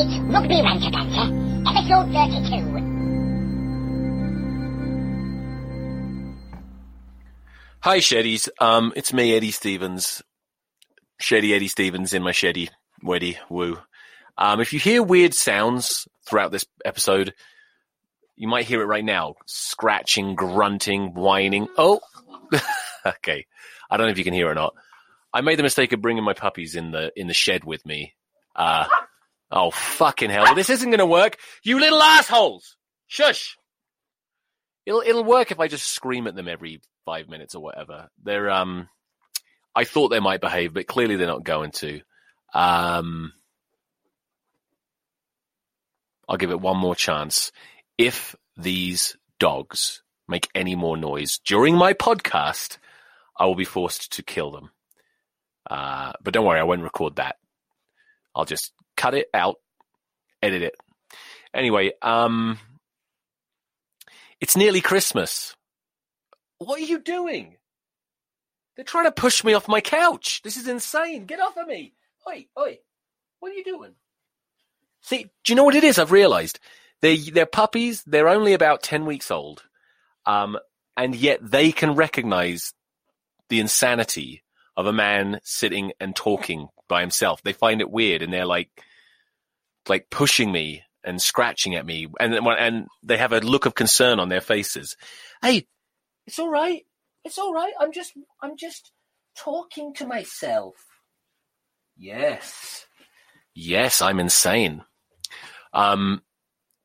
It's Rugby Ranter episode 32. Hi, Sheddies. Um, it's me, Eddie Stevens. Sheddy Eddie Stevens in my Sheddy Weddy Woo. Um, if you hear weird sounds throughout this episode, you might hear it right now. Scratching, grunting, whining. Oh, okay. I don't know if you can hear it or not. I made the mistake of bringing my puppies in the in the shed with me. Uh, oh fucking hell! This isn't going to work. You little assholes! Shush. It'll it'll work if I just scream at them every five minutes or whatever. They're um, I thought they might behave, but clearly they're not going to. Um, I'll give it one more chance. If these dogs make any more noise during my podcast, I will be forced to kill them. Uh, but don't worry, I won't record that. I'll just cut it out, edit it. Anyway, um, it's nearly Christmas. What are you doing? They're trying to push me off my couch. This is insane. Get off of me. Oi, oi. What are you doing? See, do you know what it is? I've realized they they're puppies. They're only about ten weeks old, um, and yet they can recognize the insanity of a man sitting and talking by himself. They find it weird, and they're like, like pushing me and scratching at me, and and they have a look of concern on their faces. Hey, it's all right. It's all right. I'm just I'm just talking to myself. Yes. Yes, I'm insane. Um,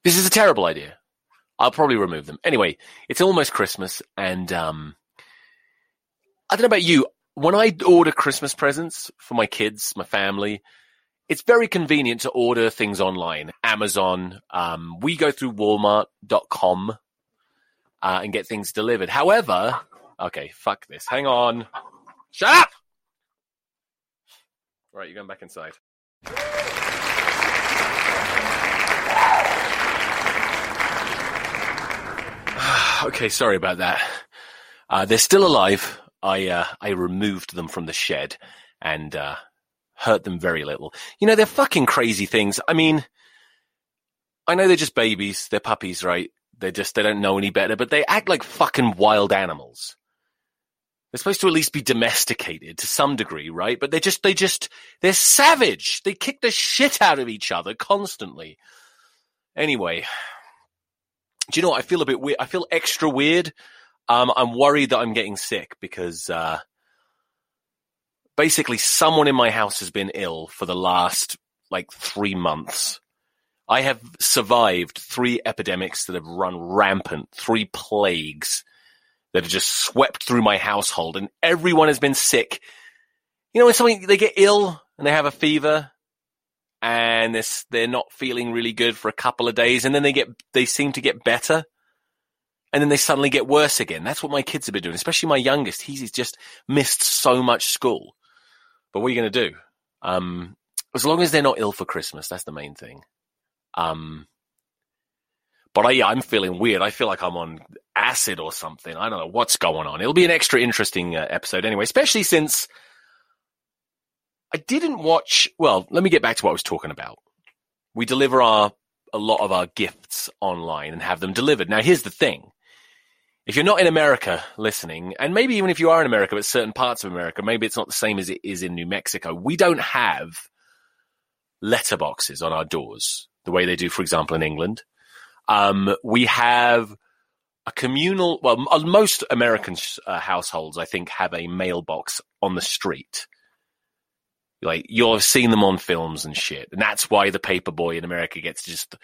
this is a terrible idea. I'll probably remove them. Anyway, it's almost Christmas, and um, I don't know about you. When I order Christmas presents for my kids, my family, it's very convenient to order things online. Amazon. Um, we go through Walmart.com uh, and get things delivered. However, okay, fuck this. Hang on. Shut up! Right, you're going back inside. okay, sorry about that. Uh, they're still alive. I uh, I removed them from the shed and uh, hurt them very little. You know, they're fucking crazy things. I mean, I know they're just babies. They're puppies, right? They're just they don't know any better, but they act like fucking wild animals. They're supposed to at least be domesticated to some degree, right? But they're just they just they're savage. They kick the shit out of each other constantly. Anyway, do you know what? I feel a bit weird. I feel extra weird. Um, I'm worried that I'm getting sick because uh, basically someone in my house has been ill for the last like three months. I have survived three epidemics that have run rampant, three plagues that have just swept through my household, and everyone has been sick. You know, when they get ill and they have a fever, and they're not feeling really good for a couple of days, and then they get they seem to get better, and then they suddenly get worse again. That's what my kids have been doing, especially my youngest. He's just missed so much school. But what are you going to do? Um, as long as they're not ill for Christmas, that's the main thing. Um, but I, yeah, I'm feeling weird. I feel like I'm on acid or something. I don't know what's going on. It'll be an extra interesting uh, episode anyway, especially since I didn't watch. Well, let me get back to what I was talking about. We deliver our a lot of our gifts online and have them delivered. Now, here's the thing. If you're not in America listening, and maybe even if you are in America, but certain parts of America, maybe it's not the same as it is in New Mexico. We don't have letterboxes on our doors the way they do, for example, in England. Um, we have a communal, well, most American uh, households, I think, have a mailbox on the street. Like, you'll have seen them on films and shit. And that's why the paper boy in America gets just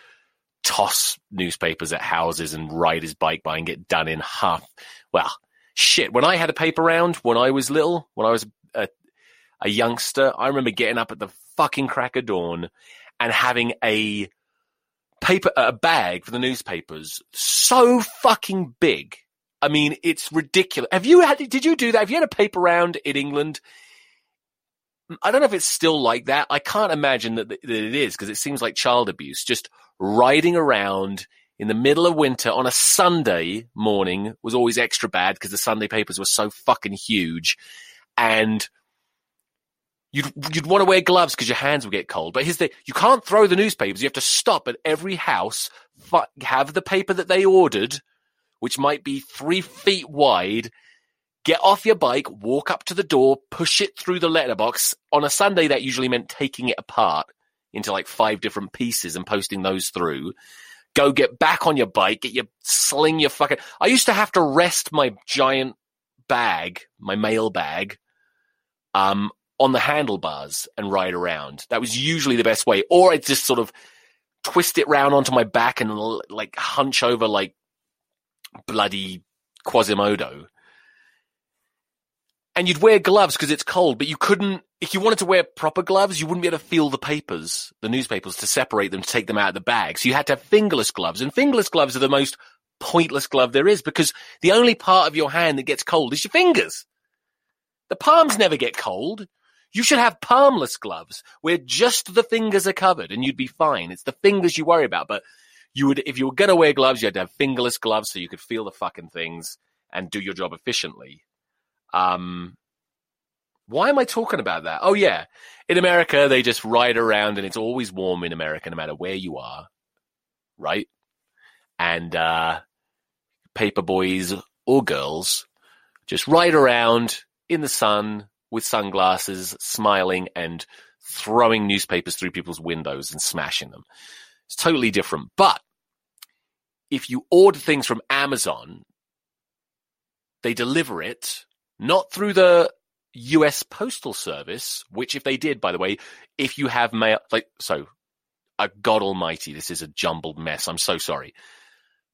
toss newspapers at houses and ride his bike by and get done in half. Well, shit. When I had a paper round when I was little, when I was a, a youngster, I remember getting up at the fucking crack of dawn and having a paper, a bag for the newspapers so fucking big. I mean, it's ridiculous. Have you had, did you do that? Have you had a paper round in England? I don't know if it's still like that. I can't imagine that, that it is because it seems like child abuse. Just riding around in the middle of winter on a Sunday morning was always extra bad because the Sunday papers were so fucking huge. And you'd, you'd want to wear gloves because your hands would get cold. But here's the, you can't throw the newspapers. You have to stop at every house, have the paper that they ordered, which might be three feet wide, get off your bike, walk up to the door, push it through the letterbox. On a Sunday, that usually meant taking it apart into like five different pieces and posting those through. Go get back on your bike, get your sling your fucking. I used to have to rest my giant bag, my mail bag, um, on the handlebars and ride around. That was usually the best way. Or I'd just sort of twist it round onto my back and like hunch over like bloody Quasimodo and you'd wear gloves because it's cold, but you couldn't, if you wanted to wear proper gloves, you wouldn't be able to feel the papers, the newspapers to separate them, to take them out of the bag. So you had to have fingerless gloves and fingerless gloves are the most pointless glove there is because the only part of your hand that gets cold is your fingers. The palms never get cold. You should have palmless gloves where just the fingers are covered and you'd be fine. It's the fingers you worry about, but you would, if you were going to wear gloves, you had to have fingerless gloves so you could feel the fucking things and do your job efficiently. Um, why am I talking about that? Oh yeah, in America they just ride around and it's always warm in America no matter where you are, right? And uh, paper boys or girls just ride around in the sun with sunglasses, smiling and throwing newspapers through people's windows and smashing them. It's totally different. But if you order things from Amazon, they deliver it not through the US Postal Service, which if they did, by the way, if you have mail, like, so, uh, God almighty, this is a jumbled mess. I'm so sorry.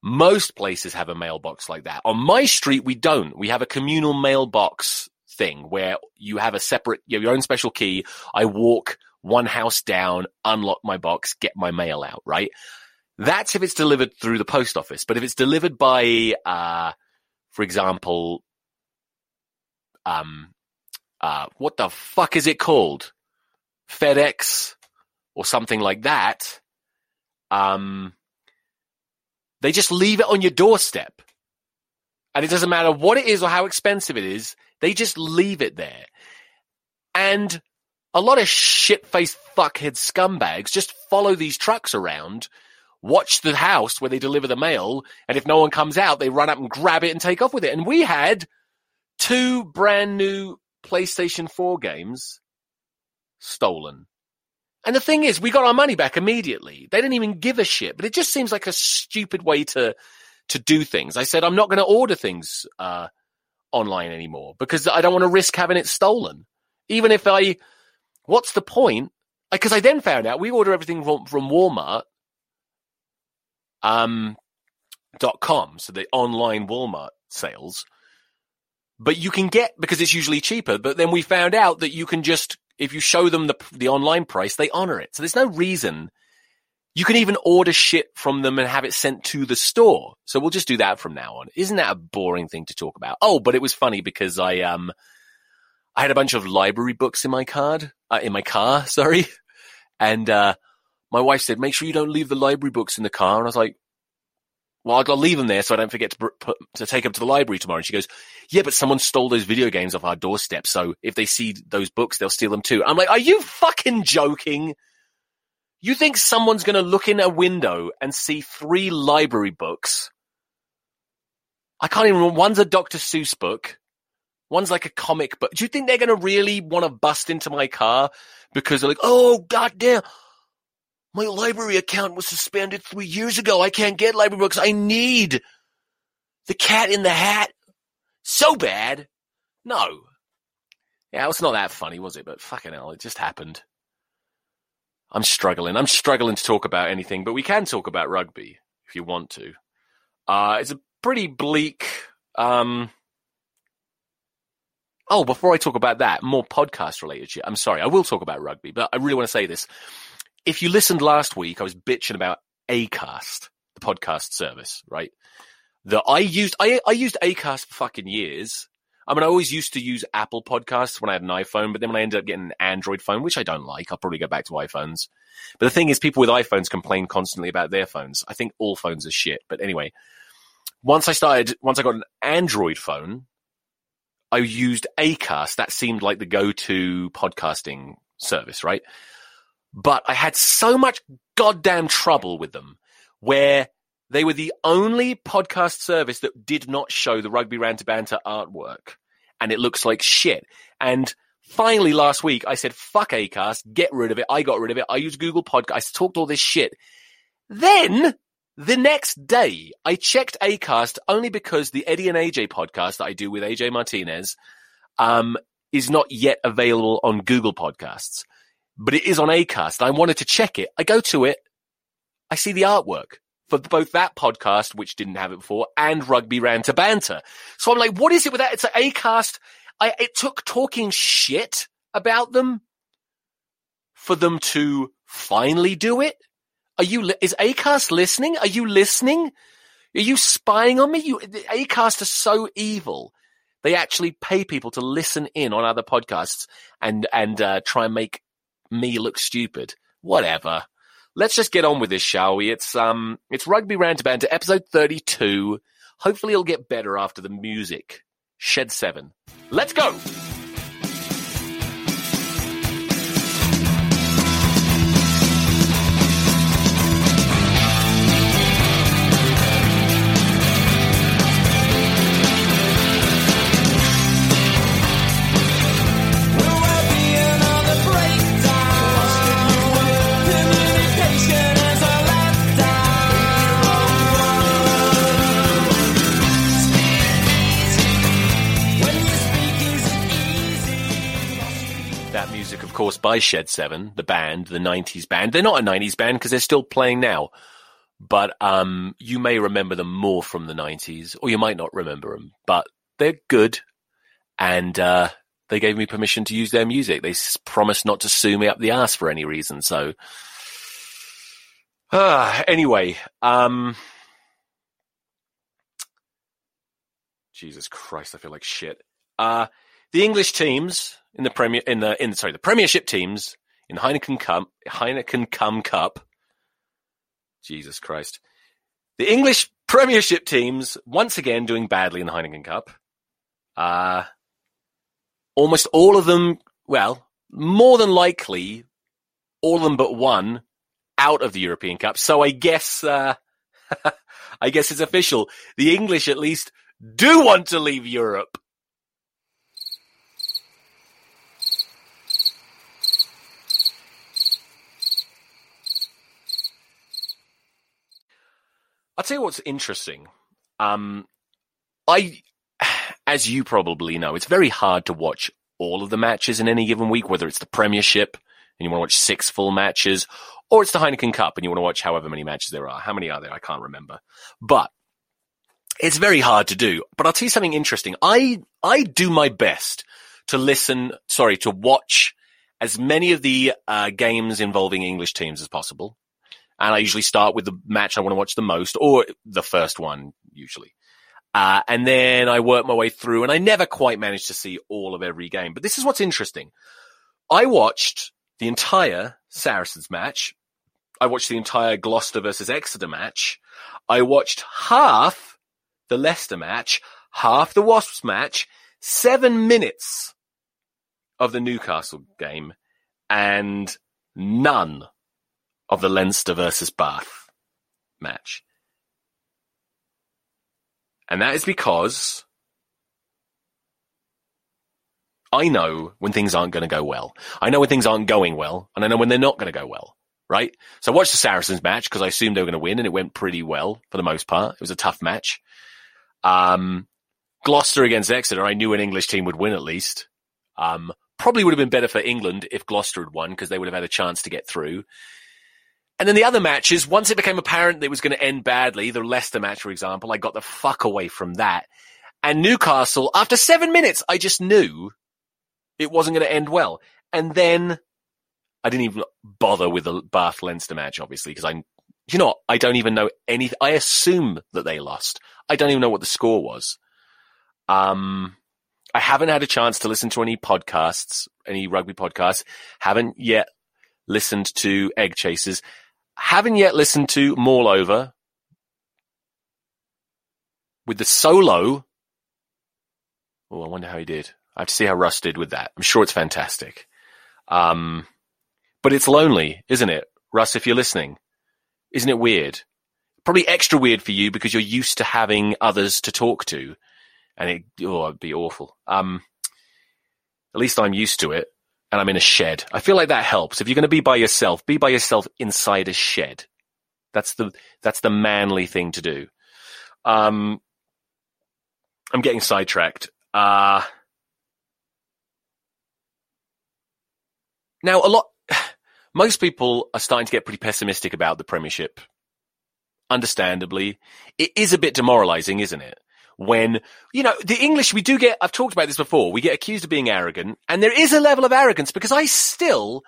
Most places have a mailbox like that. On my street, we don't. We have a communal mailbox thing where you have a separate, you have your own special key. I walk one house down, unlock my box, get my mail out, right? That's if it's delivered through the post office. But if it's delivered by, uh, for example, um, uh, what the fuck is it called? FedEx or something like that. Um, they just leave it on your doorstep. And it doesn't matter what it is or how expensive it is. They just leave it there. And a lot of shit-faced fuckhead scumbags just follow these trucks around, watch the house where they deliver the mail, and if no one comes out, they run up and grab it and take off with it. And we had two brand new PlayStation 4 games stolen. And the thing is, we got our money back immediately. They didn't even give a shit, but it just seems like a stupid way to, to do things. I said, I'm not going to order things, uh, online anymore because I don't want to risk having it stolen. Even if I, what's the point? Because I then found out we order everything from, from Walmart, um, dot com. So the online Walmart sales but you can get because it's usually cheaper. But then we found out that you can just if you show them the the online price, they honor it. So there's no reason you can even order shit from them and have it sent to the store. So we'll just do that from now on. Isn't that a boring thing to talk about? Oh, but it was funny because I um I had a bunch of library books in my card uh, in my car, sorry, and uh my wife said, "Make sure you don't leave the library books in the car." And I was like, well, I'll leave them there so I don't forget to put, to take them to the library tomorrow. And she goes, yeah, but someone stole those video games off our doorstep. So if they see those books, they'll steal them too. I'm like, are you fucking joking? You think someone's going to look in a window and see three library books? I can't even remember. One's a Dr. Seuss book. One's like a comic book. Do you think they're going to really want to bust into my car because they're like, oh, goddamn. My library account was suspended three years ago. I can't get library books. I need the cat in the hat so bad. No. Yeah, it's not that funny, was it? But fucking hell, it just happened. I'm struggling. I'm struggling to talk about anything, but we can talk about rugby if you want to. Uh, it's a pretty bleak. Um, oh, before I talk about that, more podcast related shit. I'm sorry, I will talk about rugby, but I really want to say this. If you listened last week, I was bitching about Acast, the podcast service, right? That I used, I, I used Acast for fucking years. I mean, I always used to use Apple Podcasts when I had an iPhone, but then when I ended up getting an Android phone, which I don't like, I'll probably go back to iPhones. But the thing is, people with iPhones complain constantly about their phones. I think all phones are shit. But anyway, once I started, once I got an Android phone, I used Acast. That seemed like the go-to podcasting service, right? But I had so much goddamn trouble with them where they were the only podcast service that did not show the Rugby Ranter Banter artwork. And it looks like shit. And finally last week I said, fuck Acast, get rid of it. I got rid of it. I used Google Podcasts, talked all this shit. Then the next day I checked Acast only because the Eddie and AJ podcast that I do with AJ Martinez, um, is not yet available on Google Podcasts, but it is on Acast. I wanted to check it. I go to it. I see the artwork for both that podcast, which didn't have it before, and Rugby Ranter Banter. So I'm like, what is it with that? It's an Acast. I, it took talking shit about them for them to finally do it. Are you, is Acast listening? Are you listening? Are you spying on me? You, Acast are so evil. They actually pay people to listen in on other podcasts and, and, uh, try and make me look stupid. Whatever let's just get on with this, shall we? It's um, it's Rugby Rant Banter, episode thirty-two. Hopefully, it'll get better after the music. Shed seven. Let's go. By Shed Seven, the band, the '90s band. They're not a '90s band because they're still playing now, but um, you may remember them more from the '90s, or you might not remember them. But they're good, and uh, they gave me permission to use their music. They promised not to sue me up the ass for any reason. So, uh, anyway, um, Jesus Christ, I feel like shit. Uh, the English teams in the Premier, in the, in, sorry, the Premiership teams in the Heineken Cup, Heineken Cum Cup. Jesus Christ. The English Premiership teams once again doing badly in the Heineken Cup. Uh, almost all of them, well, more than likely, all of them but one out of the European Cup. So I guess, uh, I guess it's official. The English at least do want to leave Europe. I'll tell you what's interesting. Um, I, as you probably know, it's very hard to watch all of the matches in any given week, whether it's the Premiership and you want to watch six full matches, or it's the Heineken Cup and you want to watch however many matches there are. How many are there? I can't remember. But it's very hard to do. But I'll tell you something interesting. I, I do my best to listen, sorry, to watch as many of the uh, games involving English teams as possible. And I usually start with the match I want to watch the most or the first one usually. Uh, and then I work my way through and I never quite manage to see all of every game. But this is what's interesting. I watched the entire Saracens match. I watched the entire Gloucester versus Exeter match. I watched half the Leicester match, half the Wasps match, seven minutes of the Newcastle game, and none of the Leinster versus Bath match. And that is because I know when things aren't going to go well. I know when things aren't going well, and I know when they're not going to go well. Right? So I watched the Saracens match because I assumed they were going to win, and it went pretty well for the most part. It was a tough match. Um, Gloucester against Exeter, I knew an English team would win at least. Um, Probably would have been better for England if Gloucester had won because they would have had a chance to get through. And then the other matches, once it became apparent that it was going to end badly, the Leicester match, for example, I got the fuck away from that. And Newcastle, after seven minutes, I just knew it wasn't going to end well. And then I didn't even bother with the Bath Leinster match, obviously, because I, you know, I don't even know any, I assume that they lost. I don't even know what the score was. Um, I haven't had a chance to listen to any podcasts, any rugby podcasts. Haven't yet listened to Egg Chasers. Haven't yet listened to Maul Over with the solo. Oh, I wonder how he did. I have to see how Russ did with that. I'm sure it's fantastic. Um, but it's lonely, isn't it? Russ, if you're listening, isn't it weird? Probably extra weird for you because you're used to having others to talk to and it, oh, it'd be awful. Um, at least I'm used to it and I'm in a shed. I feel like that helps. If you're going to be by yourself, be by yourself inside a shed. That's the, that's the manly thing to do. Um, I'm getting sidetracked. Uh, now a lot, most people are starting to get pretty pessimistic about the premiership. Understandably, it is a bit demoralizing, isn't it? When, you know, the English, we do get, I've talked about this before, we get accused of being arrogant, and there is a level of arrogance because I still,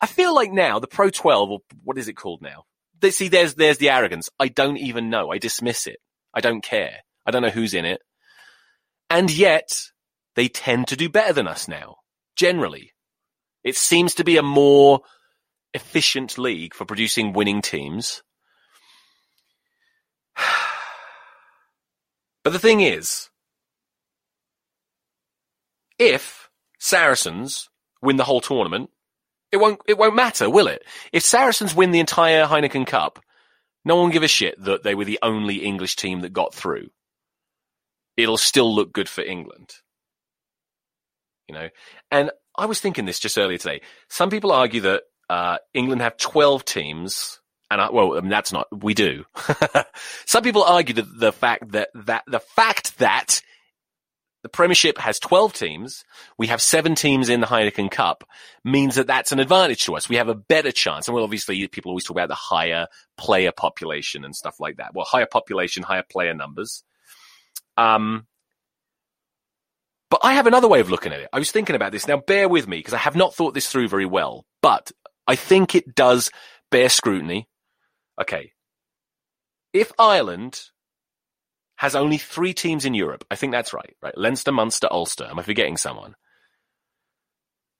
I feel like now the Pro 12, or what is it called now? They, see, there's, there's the arrogance. I don't even know. I dismiss it. I don't care. I don't know who's in it. And yet, they tend to do better than us now, generally. It seems to be a more efficient league for producing winning teams. But the thing is, if Saracens win the whole tournament, it won't, it won't matter, will it? If Saracens win the entire Heineken Cup, no one give a shit that they were the only English team that got through. It'll still look good for England. You know, and I was thinking this just earlier today. Some people argue that uh, England have 12 teams and I, well, I mean, that's not, we do. Some people argue that the fact that, that, the fact that the Premiership has 12 teams, we have seven teams in the Heineken Cup, means that that's an advantage to us. We have a better chance. And well, obviously, people always talk about the higher player population and stuff like that. Well, higher population, higher player numbers. Um, but I have another way of looking at it. I was thinking about this. Now, bear with me because I have not thought this through very well, but I think it does bear scrutiny okay, if Ireland has only three teams in Europe, I think that's right, right? Leinster, Munster, Ulster. Am I forgetting someone?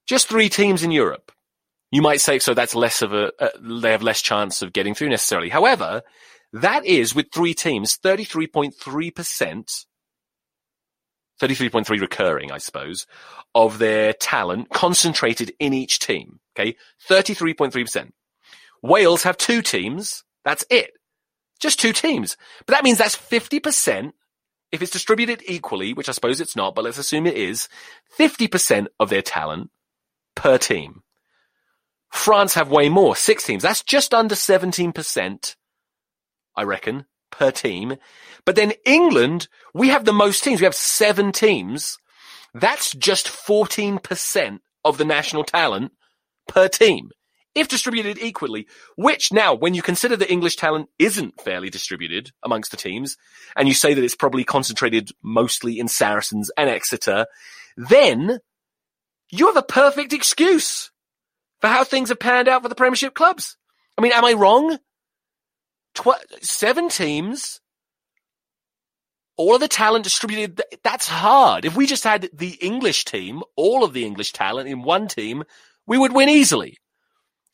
Just three teams in Europe. You might say, so that's less of a, uh, they have less chance of getting through necessarily. However, that is with three teams, 33.3%, 33.3 recurring, I suppose, of their talent concentrated in each team. Okay. 33.3%. Wales have two teams, that's it. Just two teams. But that means that's 50%. If it's distributed equally, which I suppose it's not, but let's assume it is, 50% of their talent per team. France have way more, six teams. That's just under 17%, I reckon, per team. But then England, we have the most teams. We have seven teams. That's just 14% of the national talent per team if distributed equally, which now, when you consider that English talent isn't fairly distributed amongst the teams, and you say that it's probably concentrated mostly in Saracens and Exeter, then you have a perfect excuse for how things have panned out for the Premiership clubs. I mean, am I wrong? Tw- seven teams, all of the talent distributed, that's hard. If we just had the English team, all of the English talent in one team, we would win easily.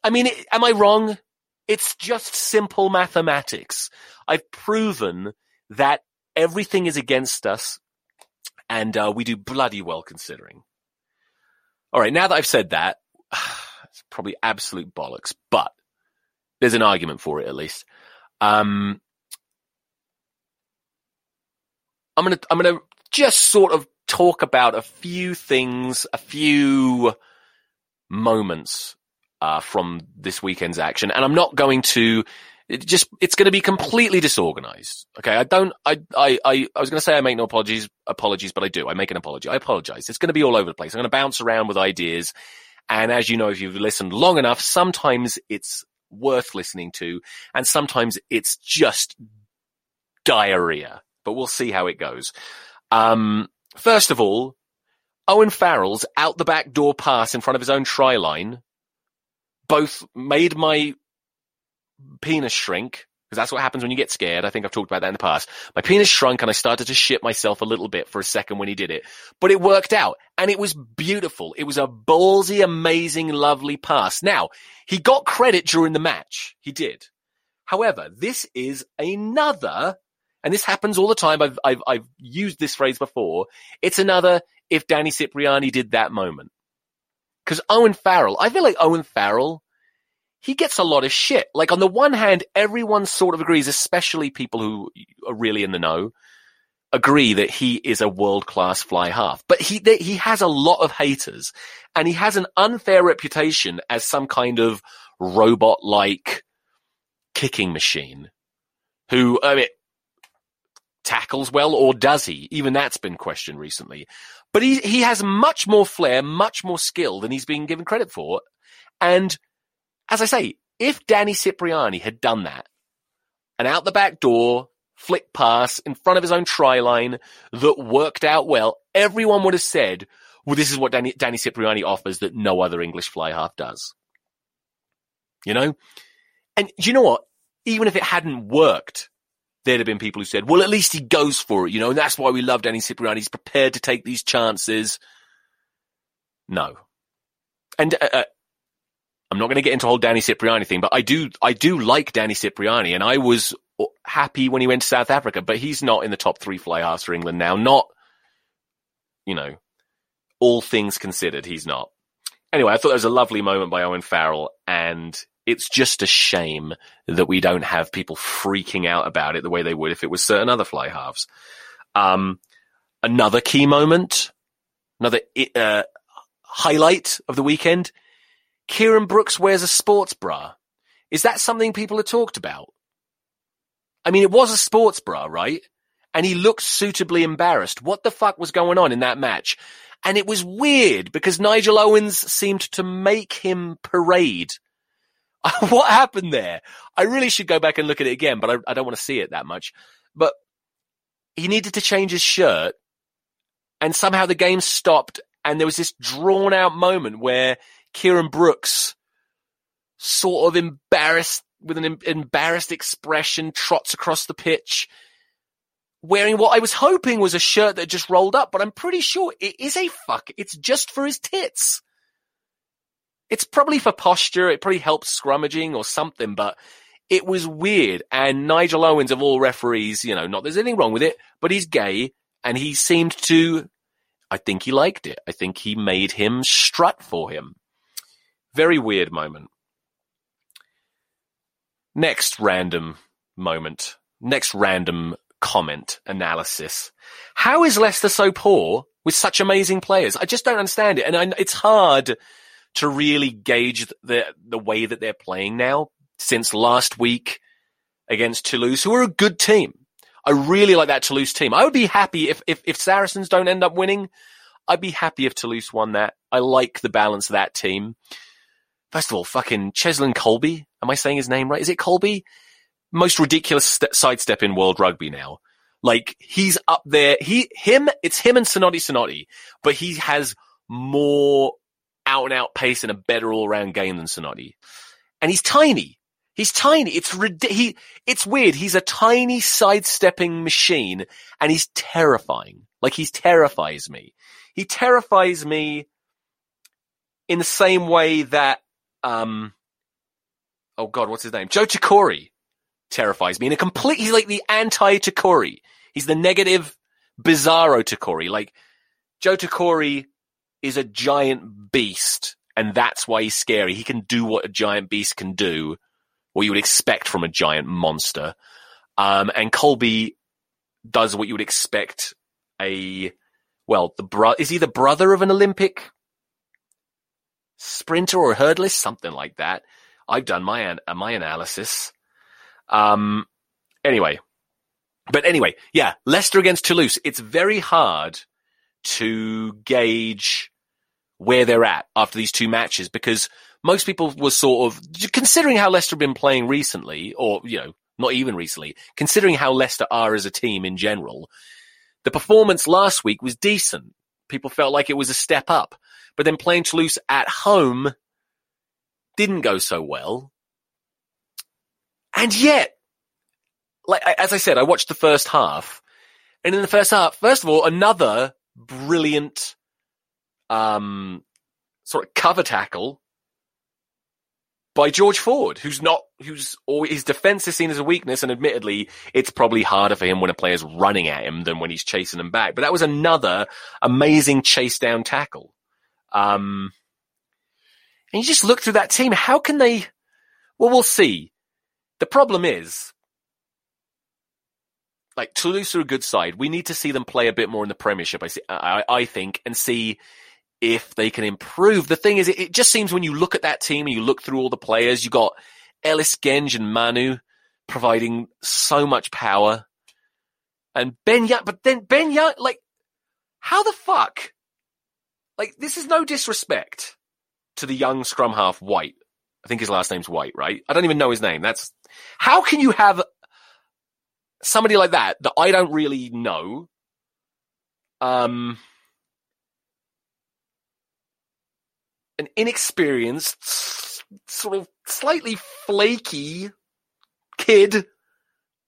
I mean, am I wrong? It's just simple mathematics. I've proven that everything is against us and uh, we do bloody well considering. All right, now that I've said that, it's probably absolute bollocks, but there's an argument for it at least. Um, I'm gonna I'm gonna just sort of talk about a few things, a few moments uh, from this weekend's action. And I'm not going to it just, it's going to be completely disorganized. Okay. I don't, I, I, I, I was going to say I make no apologies. apologies, but I do. I make an apology. I apologize. It's going to be all over the place. I'm going to bounce around with ideas. And as you know, if you've listened long enough, sometimes it's worth listening to and sometimes it's just diarrhea, but we'll see how it goes. Um, first of all, Owen Farrell's out the back door pass in front of his own try line both made my penis shrink because that's what happens when you get scared. I think I've talked about that in the past. My penis shrunk and I started to shit myself a little bit for a second when he did it, but it worked out and it was beautiful. It was a ballsy, amazing, lovely pass. Now he got credit during the match. He did. However, this is another, and this happens all the time. I've, I've, I've used this phrase before. It's another if Danny Cipriani did that moment. Cause Owen Farrell, I feel like Owen Farrell he gets a lot of shit. Like on the one hand, everyone sort of agrees, especially people who are really in the know, agree that he is a world class fly half. But he he has a lot of haters, and he has an unfair reputation as some kind of robot like kicking machine. Who I mean tackles well, or does he? Even that's been questioned recently. But he he has much more flair, much more skill than he's being given credit for, and as I say, if Danny Cipriani had done that, an out the back door, flick pass in front of his own try line that worked out well, everyone would have said, well, this is what Danny, Danny Cipriani offers that no other English fly half does. You know? And you know what? Even if it hadn't worked, there'd have been people who said, well, at least he goes for it, you know, and that's why we love Danny Cipriani. He's prepared to take these chances. No. And uh, uh I'm not going to get into a whole Danny Cipriani thing, but I do, I do like Danny Cipriani and I was happy when he went to South Africa, but he's not in the top three fly halves for England now. Not, you know, all things considered, he's not. Anyway, I thought that was a lovely moment by Owen Farrell and it's just a shame that we don't have people freaking out about it the way they would if it was certain other fly halves. Um, another key moment, another uh, highlight of the weekend Kieran Brookes wears a sports bra. Is that something people have talked about? I mean, it was a sports bra, right? And he looked suitably embarrassed. What the fuck was going on in that match? And it was weird because Nigel Owens seemed to make him parade. what happened there? I really should go back and look at it again, but I, I don't want to see it that much. But he needed to change his shirt and somehow the game stopped and there was this drawn out moment where Kieran Brookes sort of embarrassed with an embarrassed expression trots across the pitch wearing what I was hoping was a shirt that just rolled up, but I'm pretty sure it is a fuck. It's just for his tits. It's probably for posture. It probably helps scrummaging or something, but it was weird. And Nigel Owens of all referees, you know, not there's anything wrong with it, but he's gay and he seemed to, I think he liked it. I think he made him strut for him. Very weird moment. Next random moment. Next random comment analysis. How is Leicester so poor with such amazing players? I just don't understand it. And I, it's hard to really gauge the, the way that they're playing now since last week against Toulouse, who are a good team. I really like that Toulouse team. I would be happy if, if, if Saracens don't end up winning. I'd be happy if Toulouse won that. I like the balance of that team. First of all, fucking Cheslin Kolbe. Am I saying his name right? Is it Kolbe? Most ridiculous st- sidestep in world rugby now. Like he's up there. He, him, it's him and Sinoti Sinoti, but he has more out and out pace and a better all round game than Sinoti. And he's tiny. He's tiny. It's he. It's weird. He's a tiny sidestepping machine, and he's terrifying. Like he terrifies me. He terrifies me in the same way that um, oh god, what's his name? Joe Tekori terrifies me in a complete, he's like the anti Tekori. He's the negative bizarro Tekori. Like Joe Tekori is a giant beast and that's why he's scary. He can do what a giant beast can do, what you would expect from a giant monster. Um, and Kolbe does what you would expect a, well, the bro, is he the brother of an Olympic sprinter or hurdler, something like that. I've done my an- my analysis. Um, anyway, but anyway, yeah, Leicester against Toulouse. It's very hard to gauge where they're at after these two matches because most people were sort of considering how Leicester have been playing recently, or you know, not even recently, considering how Leicester are as a team in general. The performance last week was decent. People felt like it was a step up, but then playing Toulouse at home didn't go so well. And yet, like as I said, I watched the first half, and in the first half, first of all, another brilliant, um, sort of cover tackle by George Ford, who's not, who's always, his defense is seen as a weakness, and admittedly, it's probably harder for him when a player's running at him than when he's chasing him back. But that was another amazing chase down tackle. Um, and you just look through that team. How can they? Well, we'll see. The problem is, like Toulouse are a good side. We need to see them play a bit more in the Premiership. I see, I, I think, and see if they can improve. The thing is, it, it, just seems when you look at that team and you look through all the players, you got Ellis Genge and Manu providing so much power, and Ben Young. But then Ben Young, like, how the fuck? Like, this is no disrespect to the young scrum half White. I think his last name's White, right? I don't even know his name. That's how can you have somebody like that that I don't really know? Um, an inexperienced, sort of slightly flaky kid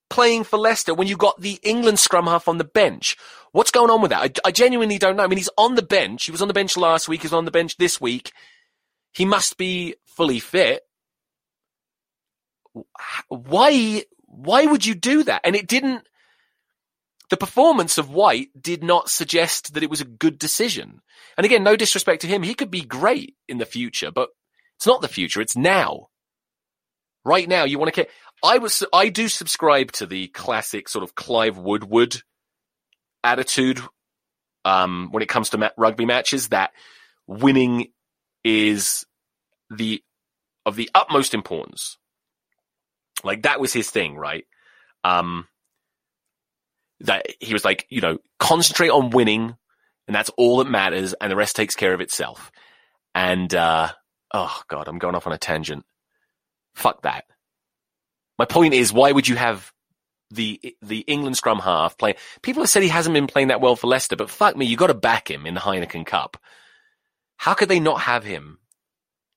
playing for Leicester when you got the England scrum half on the bench. What's going on with that? I, I, genuinely don't know. I mean, he's on the bench. He was on the bench last week. He's on the bench this week. He must be fully fit. Why, why would you do that? And it didn't, the performance of White did not suggest that it was a good decision. And again, no disrespect to him. He could be great in the future, but it's not the future. It's now. Right now, you want to care. I was, I do subscribe to the classic sort of Clive Woodward attitude, um, when it comes to rugby matches that winning is the, of the utmost importance. Like that was his thing, right? Um, that he was like, you know, concentrate on winning and that's all that matters and the rest takes care of itself. And, uh, oh God, I'm going off on a tangent. Fuck that. My point is, why would you have the, the England scrum half play? People have said he hasn't been playing that well for Leicester, but fuck me, you got to back him in the Heineken Cup. How could they not have him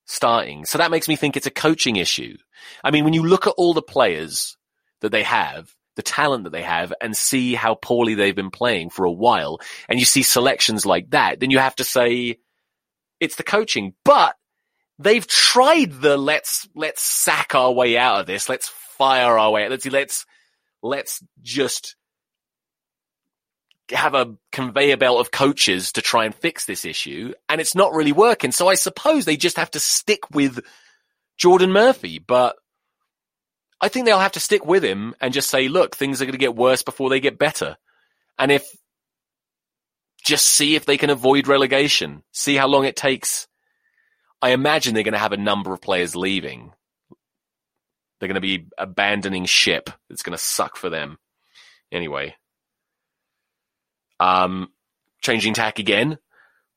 starting? So that makes me think it's a coaching issue. I mean, when you look at all the players that they have, the talent that they have and see how poorly they've been playing for a while and you see selections like that, then you have to say it's the coaching. But they've tried the let's, let's sack our way out of this. Let's fire our way out. Let's, let's, let's just have a conveyor belt of coaches to try and fix this issue. And it's not really working. So I suppose they just have to stick with Geordan Murphy, but I think they'll have to stick with him and just say, look, things are going to get worse before they get better. And if, just see if they can avoid relegation, see how long it takes. I imagine they're going to have a number of players leaving. They're going to be abandoning ship. It's going to suck for them. Anyway. Um, changing tack again.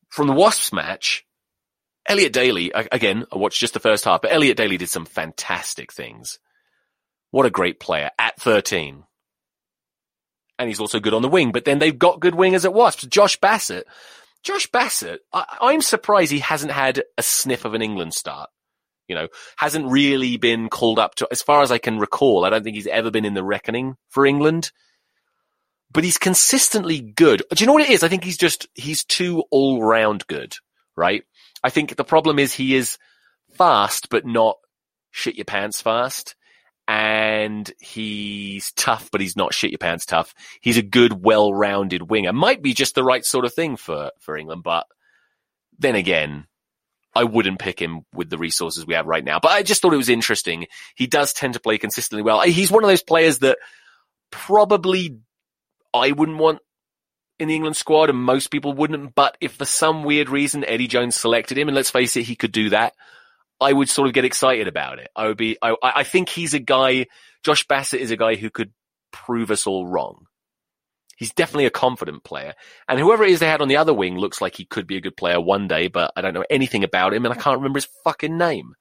From the Wasps match, Elliot Daly, again, I watched just the first half, but Elliot Daly did some fantastic things. What a great player at 13. And he's also good on the wing, but then they've got good wingers at Wasps. Josh Bassett. Josh Bassett, I, am surprised he hasn't had a sniff of an England start. You know, hasn't really been called up to, as far as I can recall, I don't think he's ever been in the reckoning for England. But he's consistently good. Do you know what it is? I think he's just, he's too all round good, right? I think the problem is he is fast, but not shit your pants fast and he's tough, but he's not shit your pants tough. He's a good, well-rounded winger. Might be just the right sort of thing for, for England, but then again, I wouldn't pick him with the resources we have right now. But I just thought it was interesting. He does tend to play consistently well. He's one of those players that probably I wouldn't want in the England squad and most people wouldn't. But if for some weird reason Eddie Jones selected him, and let's face it, he could do that. I would sort of get excited about it. I would be, I, I think he's a guy, Josh Bassett is a guy who could prove us all wrong. He's definitely a confident player. And whoever it is they had on the other wing looks like he could be a good player one day, but I don't know anything about him and I can't remember his fucking name.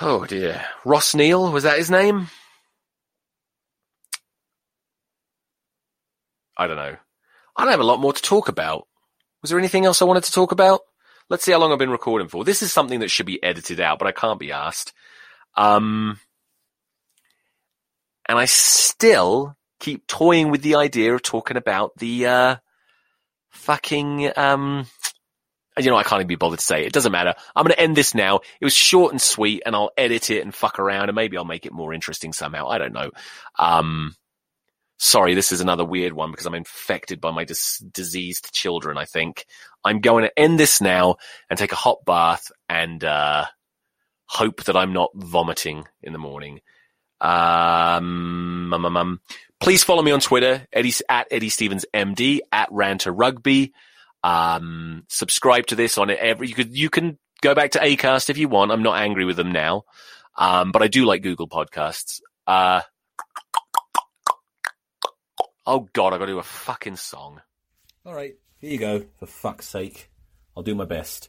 Oh dear. Ross Neal, was that his name? I don't know. I don't have a lot more to talk about. Was there anything else I wanted to talk about? Let's see how long I've been recording for. This is something that should be edited out, but I can't be asked. Um, and I still keep toying with the idea of talking about the, uh, fucking, um, you know, I can't even be bothered to say it. It doesn't matter. I'm going to end this now. It was short and sweet and I'll edit it and fuck around and maybe I'll make it more interesting somehow. I don't know. Um, sorry, this is another weird one because I'm infected by my dis- diseased children, I think. I'm going to end this now and take a hot bath and, uh, hope that I'm not vomiting in the morning. Um, um, um, um, please follow me on Twitter, Eddie, at Eddie Stevens MD, at Ranter Rugby. Um, subscribe to this on every, you could, you can go back to Acast if you want. I'm not angry with them now. Um, but I do like Google podcasts. Uh, oh God, I've gotta do a fucking song. All right, here you go. For fuck's sake. I'll do my best.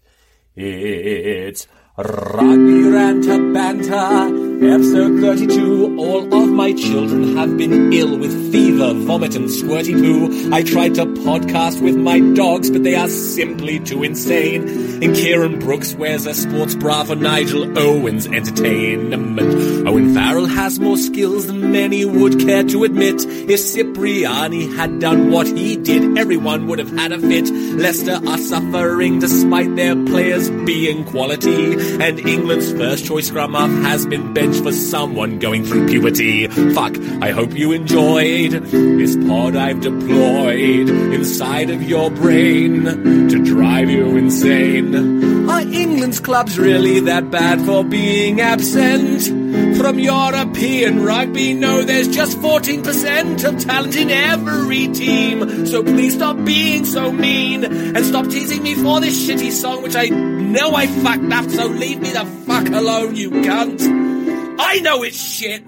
It's Rugby Banter, episode 32. All of my children have been ill with fever, vomit, and squirty poo. I tried to podcast with my dogs, but they are simply too insane. And Kieran Brookes wears a sports bra for Nigel Owens' entertainment. Owen Farrell has more skills than many would care to admit. If Cipriani had done what he did, everyone would have had a fit. Leicester are suffering despite their players being quality. And England's first choice scrum has been benched for someone going through puberty. Fuck, I hope you enjoyed this pod I've deployed inside of your brain to drive you insane. Are England's clubs really that bad for being absent? From European rugby, no, there's just 14% of talent in every team. So please stop being so mean and stop teasing me for this shitty song, which I know I fucked up, so leave me the fuck alone, you cunt. I know it's shit.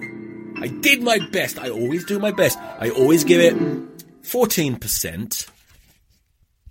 I did my best. I always do my best. I always give it 14%.